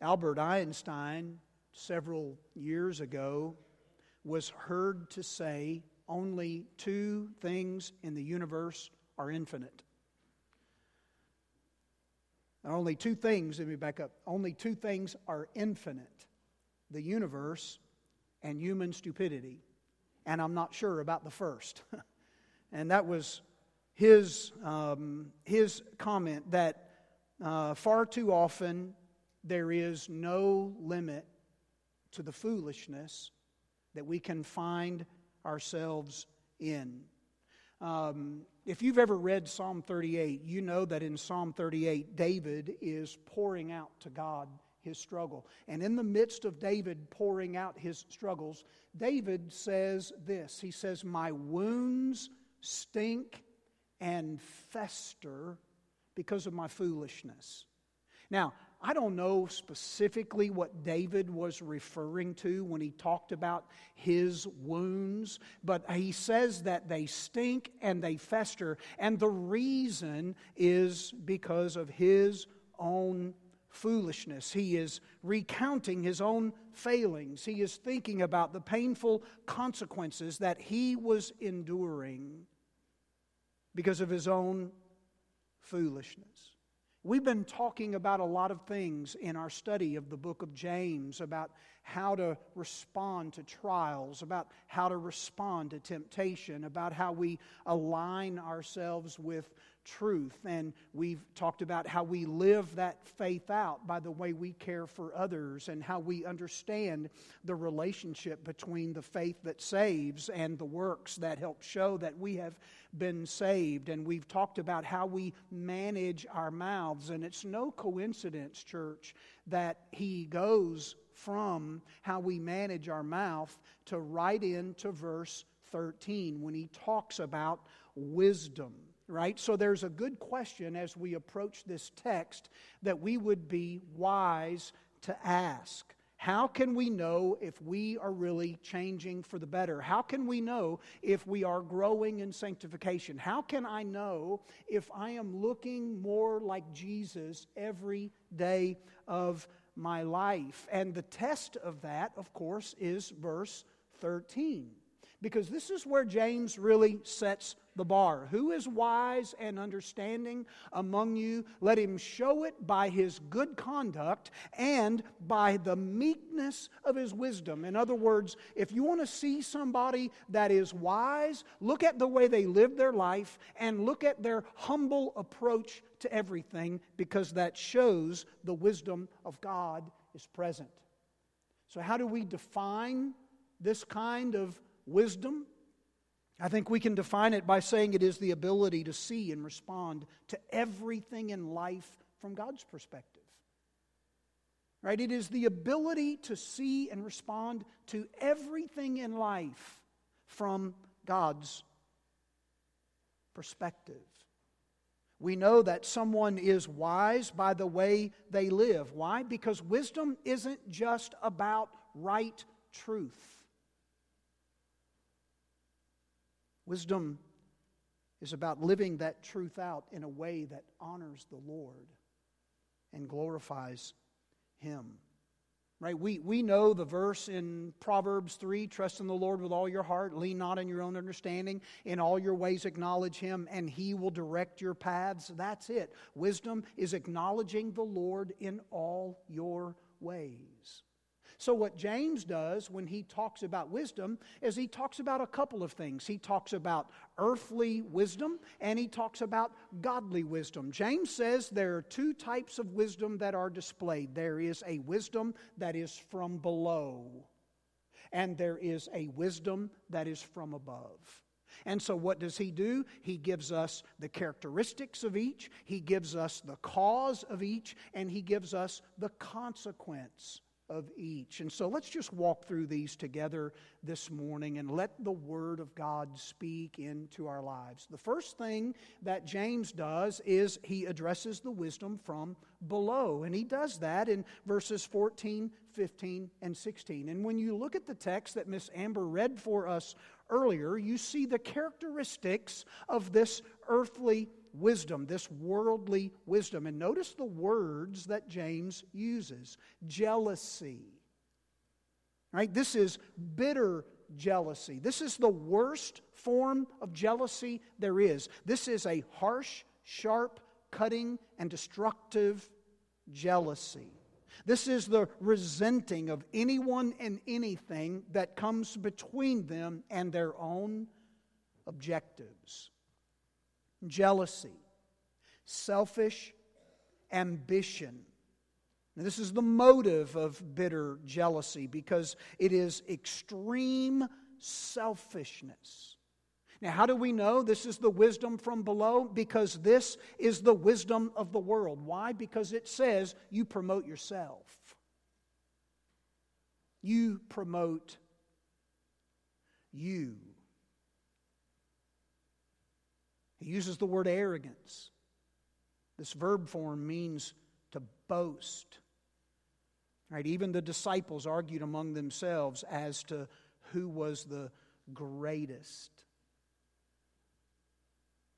Albert Einstein, several years ago, was heard to say only two things in the universe are infinite. Only two things, let me back up. Only two things are infinite the universe and human stupidity. And I'm not sure about the first. and that was his, um, his comment that uh, far too often there is no limit to the foolishness that we can find ourselves in. Um, if you've ever read Psalm 38, you know that in Psalm 38, David is pouring out to God his struggle. And in the midst of David pouring out his struggles, David says this He says, My wounds stink and fester because of my foolishness. Now, I don't know specifically what David was referring to when he talked about his wounds, but he says that they stink and they fester. And the reason is because of his own foolishness. He is recounting his own failings. He is thinking about the painful consequences that he was enduring because of his own foolishness. We've been talking about a lot of things in our study of the book of James about how to respond to trials, about how to respond to temptation, about how we align ourselves with truth. And we've talked about how we live that faith out by the way we care for others and how we understand the relationship between the faith that saves and the works that help show that we have been saved. And we've talked about how we manage our mouths. And it's no coincidence, church, that he goes from how we manage our mouth to right into verse 13 when he talks about wisdom right? So there's a good question as we approach this text that we would be wise to ask. How can we know if we are really changing for the better? How can we know if we are growing in sanctification? How can I know if I am looking more like Jesus every day of my life? And the test of that, of course, is verse 13. Because this is where James really sets the bar. Who is wise and understanding among you? Let him show it by his good conduct and by the meekness of his wisdom. In other words, if you want to see somebody that is wise, look at the way they live their life and look at their humble approach to everything because that shows the wisdom of God is present. So, how do we define this kind of wisdom? I think we can define it by saying it is the ability to see and respond to everything in life from God's perspective. Right? It is the ability to see and respond to everything in life from God's perspective. We know that someone is wise by the way they live. Why? Because wisdom isn't just about right truth. Wisdom is about living that truth out in a way that honors the Lord and glorifies Him. Right? We, we know the verse in Proverbs 3 trust in the Lord with all your heart, lean not on your own understanding, in all your ways acknowledge Him, and He will direct your paths. That's it. Wisdom is acknowledging the Lord in all your ways. So, what James does when he talks about wisdom is he talks about a couple of things. He talks about earthly wisdom and he talks about godly wisdom. James says there are two types of wisdom that are displayed there is a wisdom that is from below, and there is a wisdom that is from above. And so, what does he do? He gives us the characteristics of each, he gives us the cause of each, and he gives us the consequence of each. And so let's just walk through these together this morning and let the Word of God speak into our lives. The first thing that James does is he addresses the wisdom from below. And he does that in verses 14, 15, and 16. And when you look at the text that Miss Amber read for us earlier, you see the characteristics of this earthly wisdom, this worldly wisdom. And notice the words that James uses jealousy. Right? This is bitter jealousy. This is the worst form of jealousy there is. This is a harsh, sharp, cutting, and destructive jealousy. This is the resenting of anyone and anything that comes between them and their own objectives. Jealousy, selfish ambition. And this is the motive of bitter jealousy because it is extreme selfishness. Now, how do we know this is the wisdom from below? Because this is the wisdom of the world. Why? Because it says you promote yourself. You promote you. He uses the word arrogance. This verb form means to boast. Right? Even the disciples argued among themselves as to who was the greatest.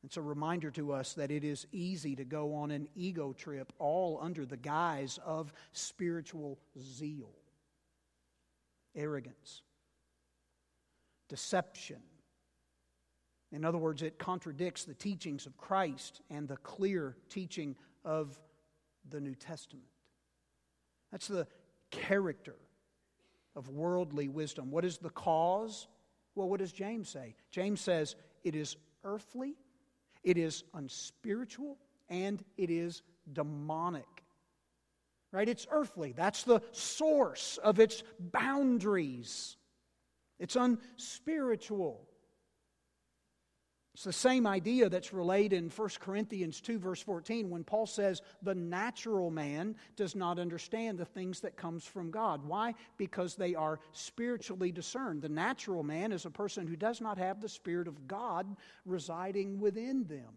It's a reminder to us that it is easy to go on an ego trip, all under the guise of spiritual zeal, arrogance, deception. In other words, it contradicts the teachings of Christ and the clear teaching of the New Testament. That's the character of worldly wisdom. What is the cause? Well, what does James say? James says it is earthly it is unspiritual and it is demonic. Right? It's earthly. That's the source of its boundaries. It's unspiritual. It's the same idea that's relayed in 1 Corinthians 2 verse 14 when Paul says the natural man does not understand the things that comes from God. Why? Because they are spiritually discerned. The natural man is a person who does not have the spirit of God residing within them.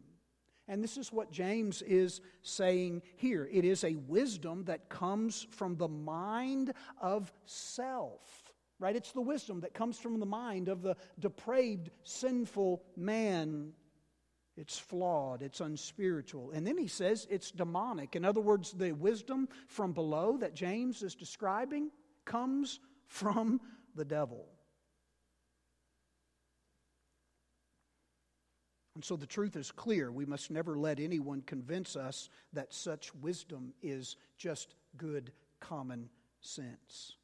And this is what James is saying here. It is a wisdom that comes from the mind of self right? It's the wisdom that comes from the mind of the depraved, sinful man. It's flawed, it's unspiritual. And then he says it's demonic. In other words, the wisdom from below that James is describing comes from the devil. And so the truth is clear. We must never let anyone convince us that such wisdom is just good common sense.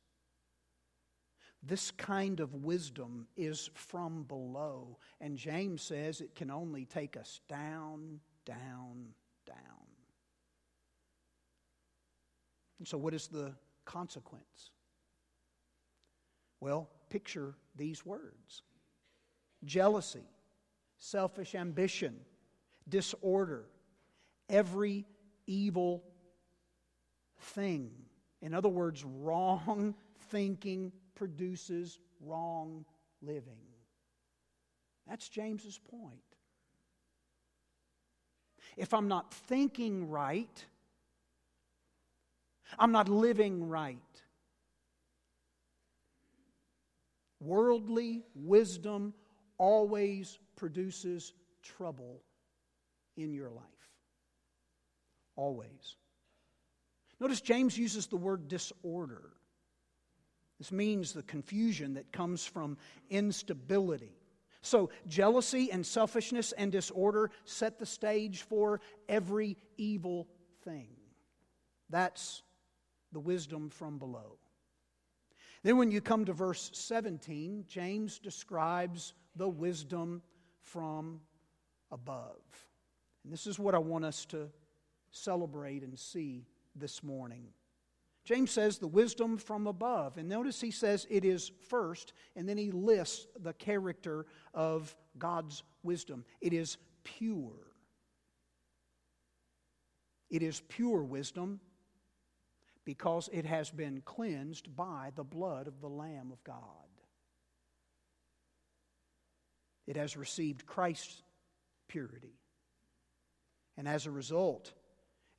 This kind of wisdom is from below. And James says it can only take us down, down, down. And so, what is the consequence? Well, picture these words jealousy, selfish ambition, disorder, every evil thing. In other words, wrong thinking produces wrong living. That's James's point. If I'm not thinking right, I'm not living right. Worldly wisdom always produces trouble in your life. Always. Notice James uses the word disorder. This means the confusion that comes from instability. So, jealousy and selfishness and disorder set the stage for every evil thing. That's the wisdom from below. Then, when you come to verse 17, James describes the wisdom from above. And this is what I want us to celebrate and see this morning. James says the wisdom from above. And notice he says it is first, and then he lists the character of God's wisdom. It is pure. It is pure wisdom because it has been cleansed by the blood of the Lamb of God. It has received Christ's purity. And as a result,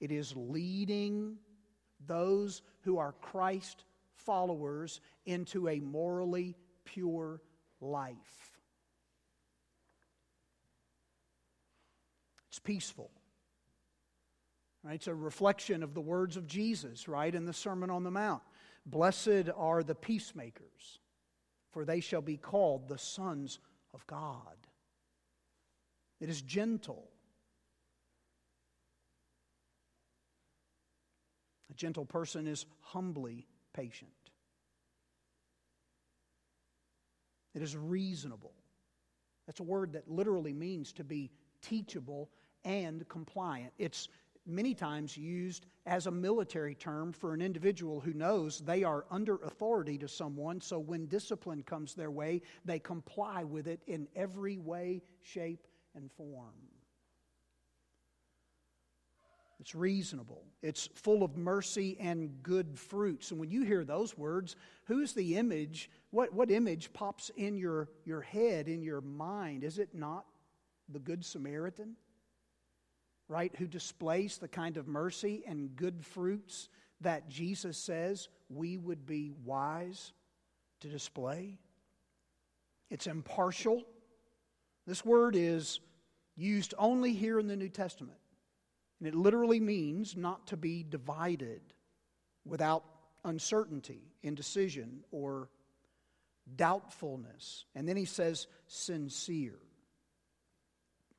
it is leading those who are Christ followers into a morally pure life. It's peaceful. Right? It's a reflection of the words of Jesus, right, in the Sermon on the Mount. Blessed are the peacemakers, for they shall be called the sons of God. It is gentle. A gentle person is humbly patient. It is reasonable. That's a word that literally means to be teachable and compliant. It's many times used as a military term for an individual who knows they are under authority to someone, so when discipline comes their way, they comply with it in every way, shape, and form. It's reasonable. It's full of mercy and good fruits. And when you hear those words, who's the image? What, what image pops in your, your head, in your mind? Is it not the Good Samaritan? Right? Who displays the kind of mercy and good fruits that Jesus says we would be wise to display? It's impartial. This word is used only here in the New Testament. And it literally means not to be divided without uncertainty, indecision, or doubtfulness. And then he says, sincere.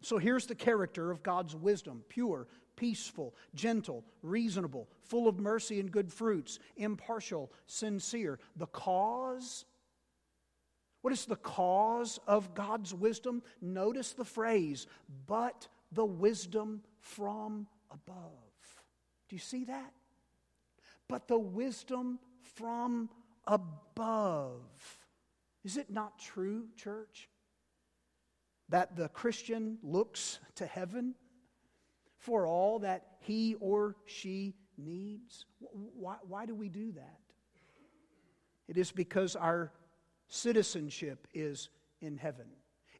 So here's the character of God's wisdom pure, peaceful, gentle, reasonable, full of mercy and good fruits, impartial, sincere. The cause what is the cause of God's wisdom? Notice the phrase, but the wisdom from above. Do you see that? But the wisdom from above. Is it not true, church, that the Christian looks to heaven for all that he or she needs? Why, why do we do that? It is because our citizenship is in heaven.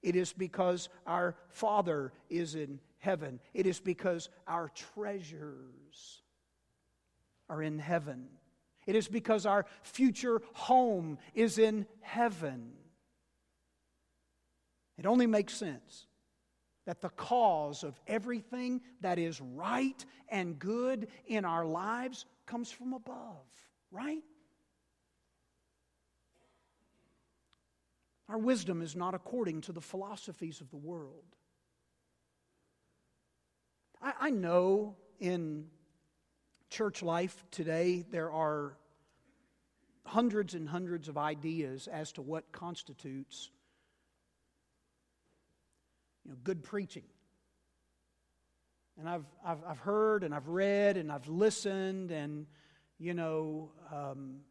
It is because our Father is in heaven. It is because our treasures are in heaven. It is because our future home is in heaven. It only makes sense that the cause of everything that is right and good in our lives comes from above, right? Our wisdom is not according to the philosophies of the world. I, I know in church life today there are hundreds and hundreds of ideas as to what constitutes you know, good preaching. And I've, I've, I've heard and I've read and I've listened, and, you know, um,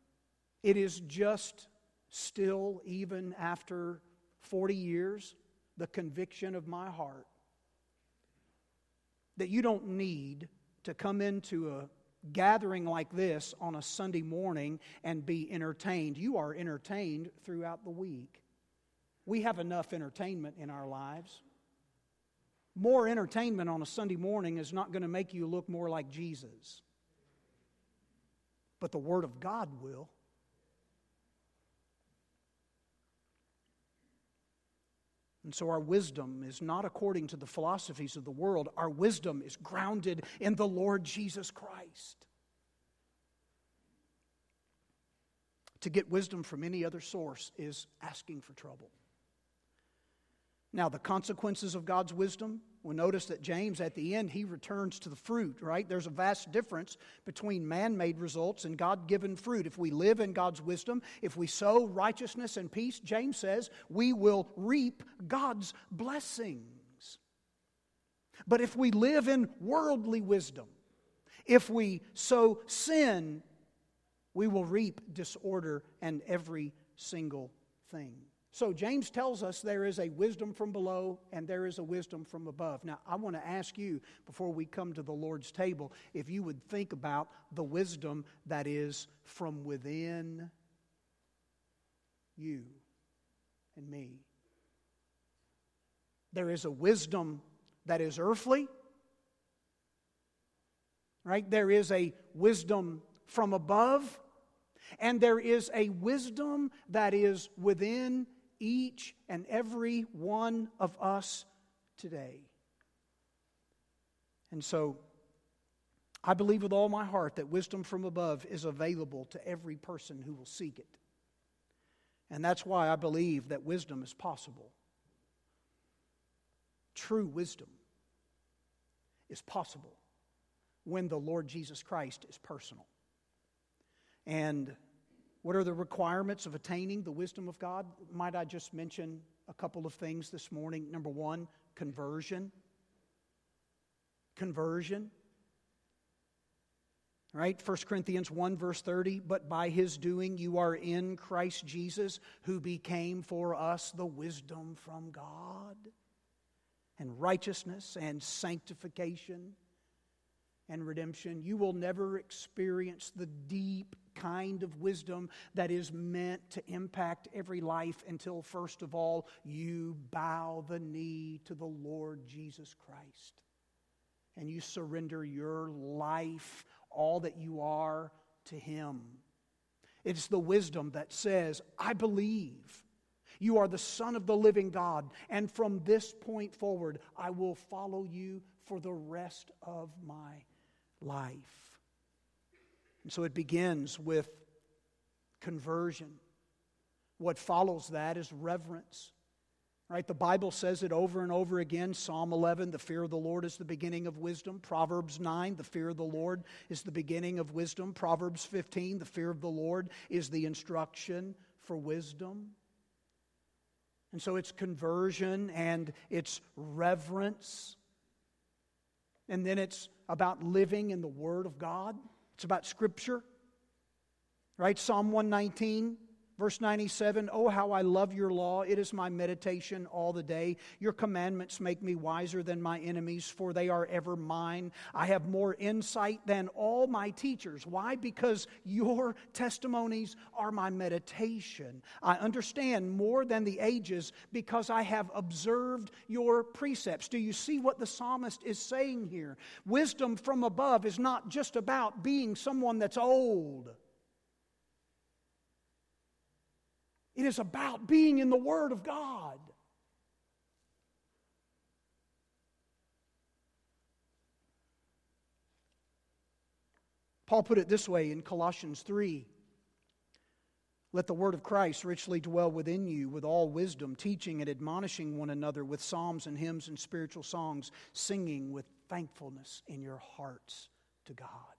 it is just still, even after 40 years, the conviction of my heart that you don't need to come into a gathering like this on a Sunday morning and be entertained. You are entertained throughout the week. We have enough entertainment in our lives. More entertainment on a Sunday morning is not going to make you look more like Jesus. But the Word of God will. And so our wisdom is not according to the philosophies of the world. Our wisdom is grounded in the Lord Jesus Christ. To get wisdom from any other source is asking for trouble. Now, the consequences of God's wisdom, we'll notice that James, at the end, he returns to the fruit, right? There's a vast difference between man made results and God given fruit. If we live in God's wisdom, if we sow righteousness and peace, James says, we will reap God's blessings. But if we live in worldly wisdom, if we sow sin, we will reap disorder and every single thing. So, James tells us there is a wisdom from below and there is a wisdom from above. Now, I want to ask you, before we come to the Lord's table, if you would think about the wisdom that is from within you and me. There is a wisdom that is earthly, right? There is a wisdom from above, and there is a wisdom that is within each and every one of us today. And so I believe with all my heart that wisdom from above is available to every person who will seek it. And that's why I believe that wisdom is possible. True wisdom is possible when the Lord Jesus Christ is personal. And what are the requirements of attaining the wisdom of God? Might I just mention a couple of things this morning? Number one, conversion. Conversion. Right? 1 Corinthians 1, verse 30. But by his doing you are in Christ Jesus, who became for us the wisdom from God, and righteousness and sanctification and redemption. You will never experience the deep kind of wisdom that is meant to impact every life until, first of all, you bow the knee to the Lord Jesus Christ and you surrender your life, all that you are, to Him. It's the wisdom that says, I believe. You are the Son of the living God, and from this point forward, I will follow you for the rest of my life. And so it begins with conversion. What follows that is reverence. Right? The Bible says it over and over again. Psalm 11, the fear of the Lord is the beginning of wisdom. Proverbs 9, the fear of the Lord is the beginning of wisdom. Proverbs 15, the fear of the Lord is the instruction for wisdom. And so it's conversion and it's reverence. And then it's about living in the Word of God. It's about Scripture. Right? Psalm 119, verse 97 Oh, how I love your law. It is my meditation all the day. Your commandments make me wiser than my enemies, for they are ever mine. I have more insight than all my teachers. Why? Because your testimonies are my meditation. I understand more than the ages because I have observed your precepts. Do you see what the psalmist is saying here? Wisdom from above is not just about being someone that's old. It is about being in the Word of God. Paul put it this way in Colossians 3 Let the word of Christ richly dwell within you with all wisdom, teaching and admonishing one another with psalms and hymns and spiritual songs, singing with thankfulness in your hearts to God.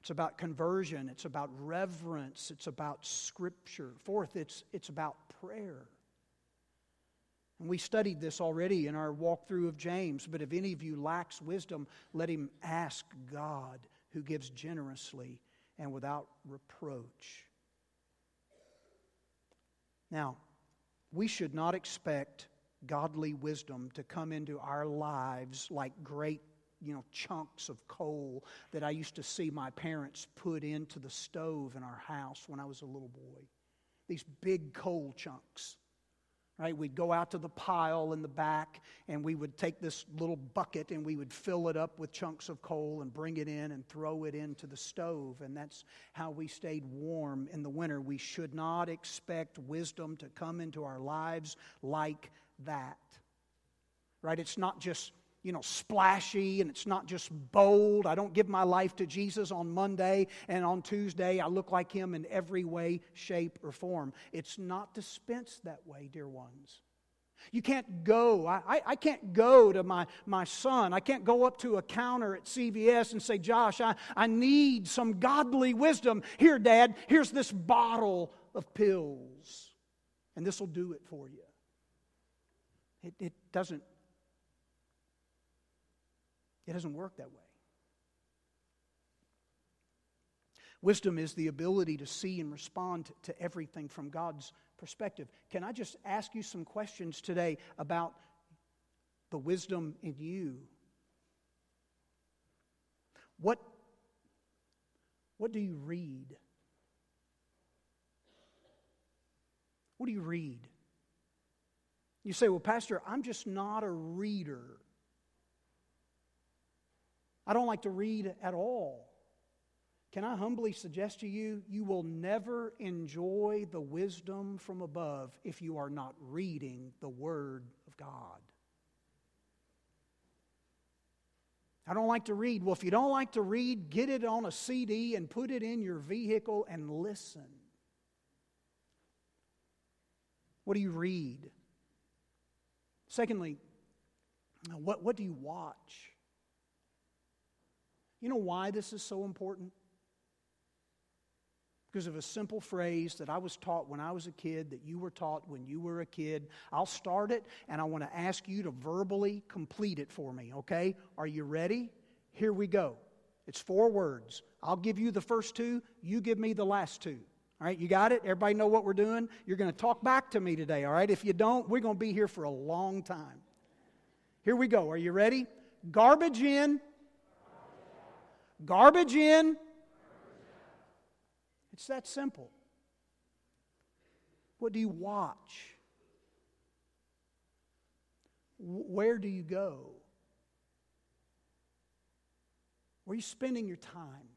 It's about conversion. It's about reverence. It's about scripture. Fourth, it's, it's about prayer. And we studied this already in our walkthrough of James. But if any of you lacks wisdom, let him ask God, who gives generously and without reproach. Now, we should not expect godly wisdom to come into our lives like great you know, chunks of coal that I used to see my parents put into the stove in our house when I was a little boy. These big coal chunks. Right? We'd go out to the pile in the back and we would take this little bucket and we would fill it up with chunks of coal and bring it in and throw it into the stove. And that's how we stayed warm in the winter. We should not expect wisdom to come into our lives like that. Right? It's not just you know, splashy and it's not just bold. I don't give my life to Jesus on Monday and on Tuesday I look like him in every way, shape, or form. It's not dispensed that way, dear ones. You can't go. I, I, I, can't go to my, my son. I can't go up to a counter at CVS and say, Josh, I, I need some godly wisdom. Here, Dad, here's this bottle of pills, and this will do it for you. It, it doesn't it doesn't work that way. Wisdom is the ability to see and respond to everything from God's perspective. Can I just ask you some questions today about the wisdom in you? What, what do you read? What do you read? You say, Well, Pastor, I'm just not a reader. I don't like to read at all. Can I humbly suggest to you, you will never enjoy the wisdom from above if you are not reading the Word of God. I don't like to read. Well, if you don't like to read, get it on a CD and put it in your vehicle and listen. What do you read? Secondly, what, what do you watch? You know why this is so important? Because of a simple phrase that I was taught when I was a kid, that you were taught when you were a kid. I'll start it and I want to ask you to verbally complete it for me, okay? Are you ready? Here we go. It's four words. I'll give you the first two, you give me the last two. All right, you got it? Everybody know what we're doing? You're going to talk back to me today, all right? If you don't, we're going to be here for a long time. Here we go. Are you ready? Garbage in. Garbage in. It's that simple. What do you watch? Where do you go? Where are you spending your time?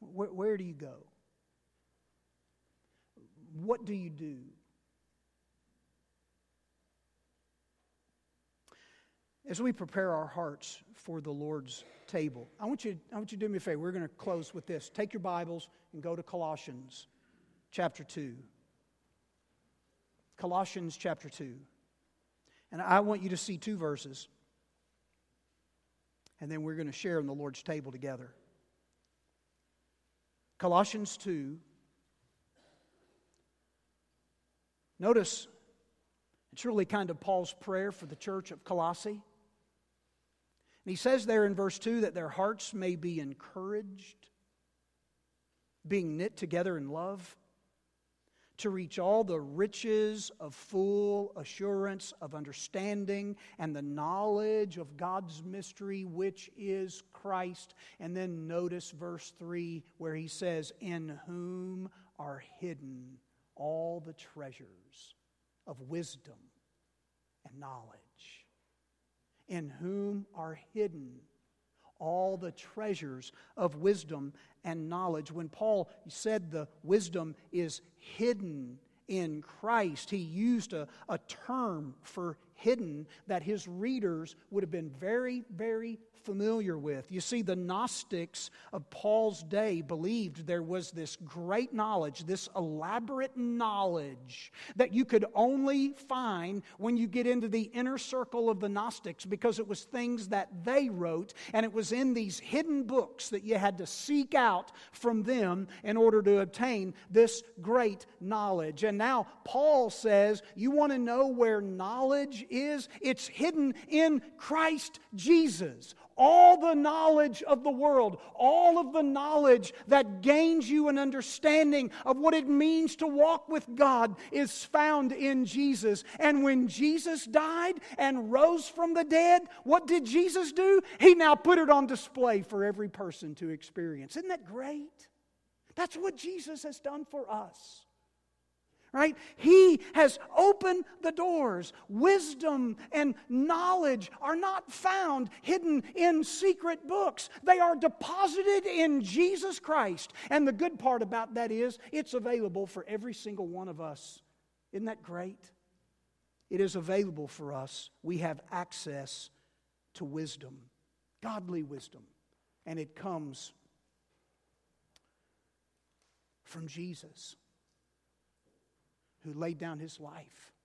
Where, where do you go? What do you do? As we prepare our hearts for the Lord's table, I want you, I want you to do me a favor. We're going to close with this. Take your Bibles and go to Colossians chapter 2. Colossians chapter 2. And I want you to see two verses. And then we're going to share in the Lord's table together. Colossians 2. Notice, it's really kind of Paul's prayer for the church of Colossae. And he says there in verse 2 that their hearts may be encouraged, being knit together in love to reach all the riches of full assurance of understanding and the knowledge of God's mystery, which is Christ. And then notice verse 3 where he says, In whom are hidden all the treasures of wisdom and knowledge. In whom are hidden all the treasures of wisdom and knowledge. When Paul said the wisdom is hidden in Christ, he used a, a term for hidden that his readers would have been very, very familiar with. You see, the Gnostics of Paul's day believed there was this great knowledge, this elaborate knowledge that you could only find when you get into the inner circle of the Gnostics because it was things that they wrote and it was in these hidden books that you had to seek out from them in order to obtain this great knowledge. And now Paul says, You want to know where knowledge is? It's hidden in Christ Jesus all the knowledge of the world, all of the knowledge that gains you an understanding of what it means to walk with God is found in Jesus. And when Jesus died and rose from the dead, what did Jesus do? He now put it on display for every person to experience. Isn't that great? That's what Jesus has done for us right? He has opened the doors. Wisdom and knowledge are not found hidden in secret books, they are deposited in Jesus Christ. And the good part about that is it's available for every single one of us. Isn't that great? It is available for us. We have access to wisdom, godly wisdom, and it comes from Jesus who laid down his life